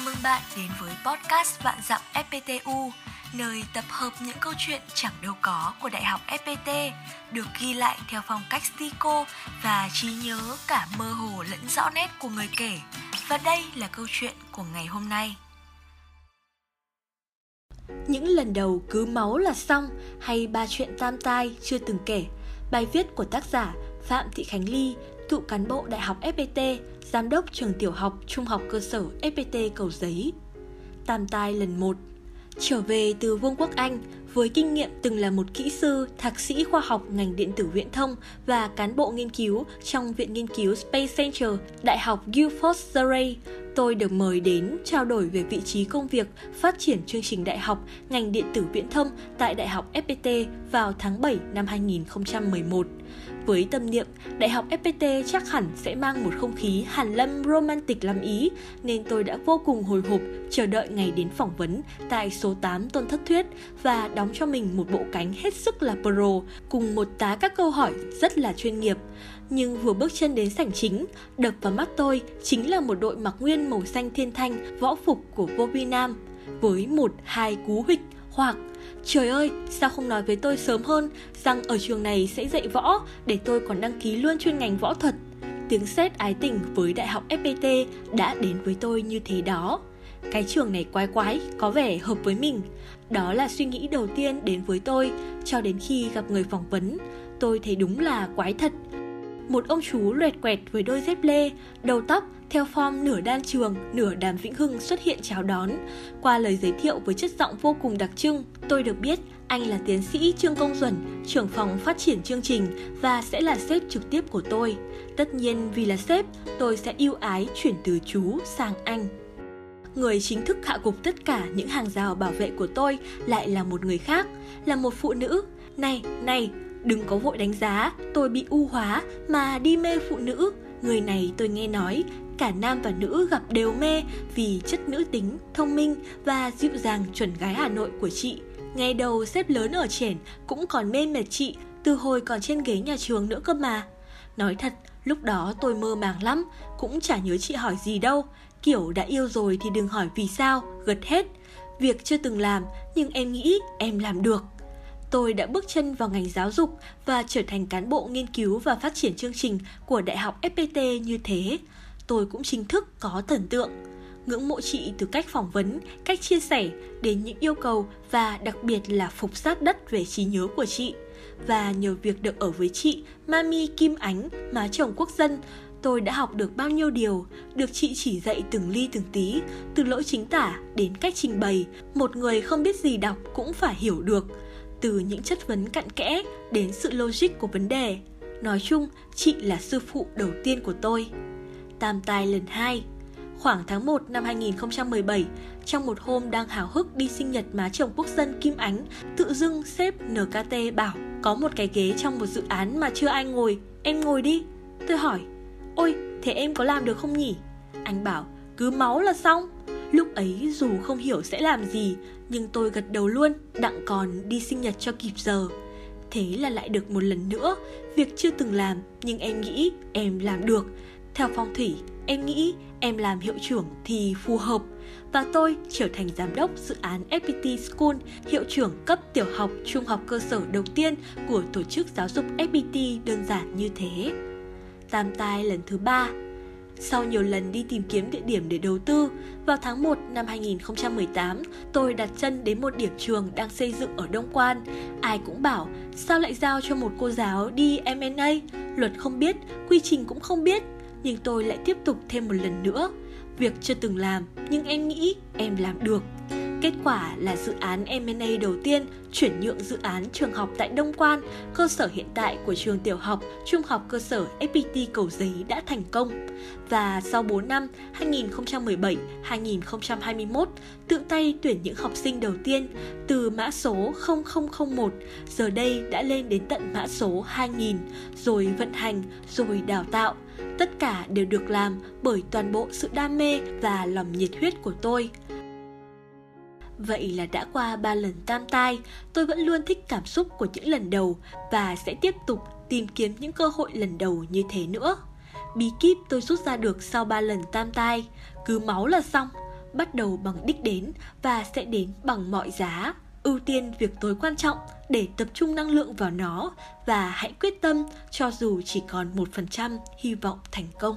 Chào mừng bạn đến với podcast Vạn Dặm FPTU, nơi tập hợp những câu chuyện chẳng đâu có của Đại học FPT, được ghi lại theo phong cách stico và trí nhớ cả mơ hồ lẫn rõ nét của người kể. Và đây là câu chuyện của ngày hôm nay. Những lần đầu cứ máu là xong hay ba chuyện tam tai chưa từng kể. Bài viết của tác giả Phạm Thị Khánh Ly, cựu cán bộ Đại học FPT, giám đốc trường tiểu học, trung học cơ sở FPT Cầu Giấy. Tam tai lần 1 Trở về từ Vương quốc Anh, với kinh nghiệm từng là một kỹ sư, thạc sĩ khoa học ngành điện tử viễn thông và cán bộ nghiên cứu trong Viện Nghiên cứu Space Center, Đại học Guilford Surrey, tôi được mời đến trao đổi về vị trí công việc phát triển chương trình đại học ngành điện tử viễn thông tại Đại học FPT vào tháng 7 năm 2011. Với tâm niệm, Đại học FPT chắc hẳn sẽ mang một không khí hàn lâm romantic lắm ý, nên tôi đã vô cùng hồi hộp chờ đợi ngày đến phỏng vấn tại số 8 Tôn Thất Thuyết và đóng cho mình một bộ cánh hết sức là pro cùng một tá các câu hỏi rất là chuyên nghiệp. Nhưng vừa bước chân đến sảnh chính, đập vào mắt tôi chính là một đội mặc nguyên màu xanh thiên thanh võ phục của vô nam với một hai cú hịch hoặc Trời ơi, sao không nói với tôi sớm hơn rằng ở trường này sẽ dạy võ để tôi còn đăng ký luôn chuyên ngành võ thuật. Tiếng sét ái tình với Đại học FPT đã đến với tôi như thế đó. Cái trường này quái quái, có vẻ hợp với mình. Đó là suy nghĩ đầu tiên đến với tôi cho đến khi gặp người phỏng vấn. Tôi thấy đúng là quái thật. Một ông chú loẹt quẹt với đôi dép lê, đầu tóc theo form nửa đan trường, nửa đàm vĩnh hưng xuất hiện chào đón. Qua lời giới thiệu với chất giọng vô cùng đặc trưng, tôi được biết anh là tiến sĩ Trương Công Duẩn, trưởng phòng phát triển chương trình và sẽ là sếp trực tiếp của tôi. Tất nhiên vì là sếp, tôi sẽ ưu ái chuyển từ chú sang anh. Người chính thức hạ gục tất cả những hàng rào bảo vệ của tôi lại là một người khác, là một phụ nữ. Này, này, đừng có vội đánh giá, tôi bị u hóa mà đi mê phụ nữ. Người này tôi nghe nói cả nam và nữ gặp đều mê vì chất nữ tính, thông minh và dịu dàng chuẩn gái Hà Nội của chị. Ngày đầu xếp lớn ở triển cũng còn mê mệt chị từ hồi còn trên ghế nhà trường nữa cơ mà. Nói thật, lúc đó tôi mơ màng lắm, cũng chả nhớ chị hỏi gì đâu. Kiểu đã yêu rồi thì đừng hỏi vì sao, gật hết. Việc chưa từng làm, nhưng em nghĩ em làm được. Tôi đã bước chân vào ngành giáo dục và trở thành cán bộ nghiên cứu và phát triển chương trình của Đại học FPT như thế tôi cũng chính thức có thần tượng. Ngưỡng mộ chị từ cách phỏng vấn, cách chia sẻ đến những yêu cầu và đặc biệt là phục sát đất về trí nhớ của chị. Và nhờ việc được ở với chị, Mami Kim Ánh, má chồng quốc dân, tôi đã học được bao nhiêu điều, được chị chỉ dạy từng ly từng tí, từ lỗi chính tả đến cách trình bày, một người không biết gì đọc cũng phải hiểu được, từ những chất vấn cặn kẽ đến sự logic của vấn đề. Nói chung, chị là sư phụ đầu tiên của tôi tam tai lần hai. Khoảng tháng 1 năm 2017, trong một hôm đang hào hức đi sinh nhật má chồng quốc dân Kim Ánh, tự dưng sếp NKT bảo có một cái ghế trong một dự án mà chưa ai ngồi, em ngồi đi. Tôi hỏi, ôi, thế em có làm được không nhỉ? Anh bảo, cứ máu là xong. Lúc ấy dù không hiểu sẽ làm gì, nhưng tôi gật đầu luôn, đặng còn đi sinh nhật cho kịp giờ. Thế là lại được một lần nữa, việc chưa từng làm nhưng em nghĩ em làm được theo phong thủy, em nghĩ em làm hiệu trưởng thì phù hợp và tôi trở thành giám đốc dự án FPT School, hiệu trưởng cấp tiểu học, trung học cơ sở đầu tiên của tổ chức giáo dục FPT đơn giản như thế. Tam tai lần thứ ba sau nhiều lần đi tìm kiếm địa điểm để đầu tư, vào tháng 1 năm 2018, tôi đặt chân đến một điểm trường đang xây dựng ở Đông Quan. Ai cũng bảo, sao lại giao cho một cô giáo đi M&A? Luật không biết, quy trình cũng không biết, nhưng tôi lại tiếp tục thêm một lần nữa. Việc chưa từng làm, nhưng em nghĩ em làm được. Kết quả là dự án M&A đầu tiên chuyển nhượng dự án trường học tại Đông Quan, cơ sở hiện tại của trường tiểu học, trung học cơ sở FPT Cầu Giấy đã thành công. Và sau 4 năm 2017-2021, tự tay tuyển những học sinh đầu tiên từ mã số 0001, giờ đây đã lên đến tận mã số 2000, rồi vận hành, rồi đào tạo. Tất cả đều được làm bởi toàn bộ sự đam mê và lòng nhiệt huyết của tôi. Vậy là đã qua ba lần tam tai, tôi vẫn luôn thích cảm xúc của những lần đầu và sẽ tiếp tục tìm kiếm những cơ hội lần đầu như thế nữa. Bí kíp tôi rút ra được sau ba lần tam tai, cứ máu là xong. bắt đầu bằng đích đến và sẽ đến bằng mọi giá. Ưu tiên việc tối quan trọng để tập trung năng lượng vào nó và hãy quyết tâm cho dù chỉ còn 1% hy vọng thành công.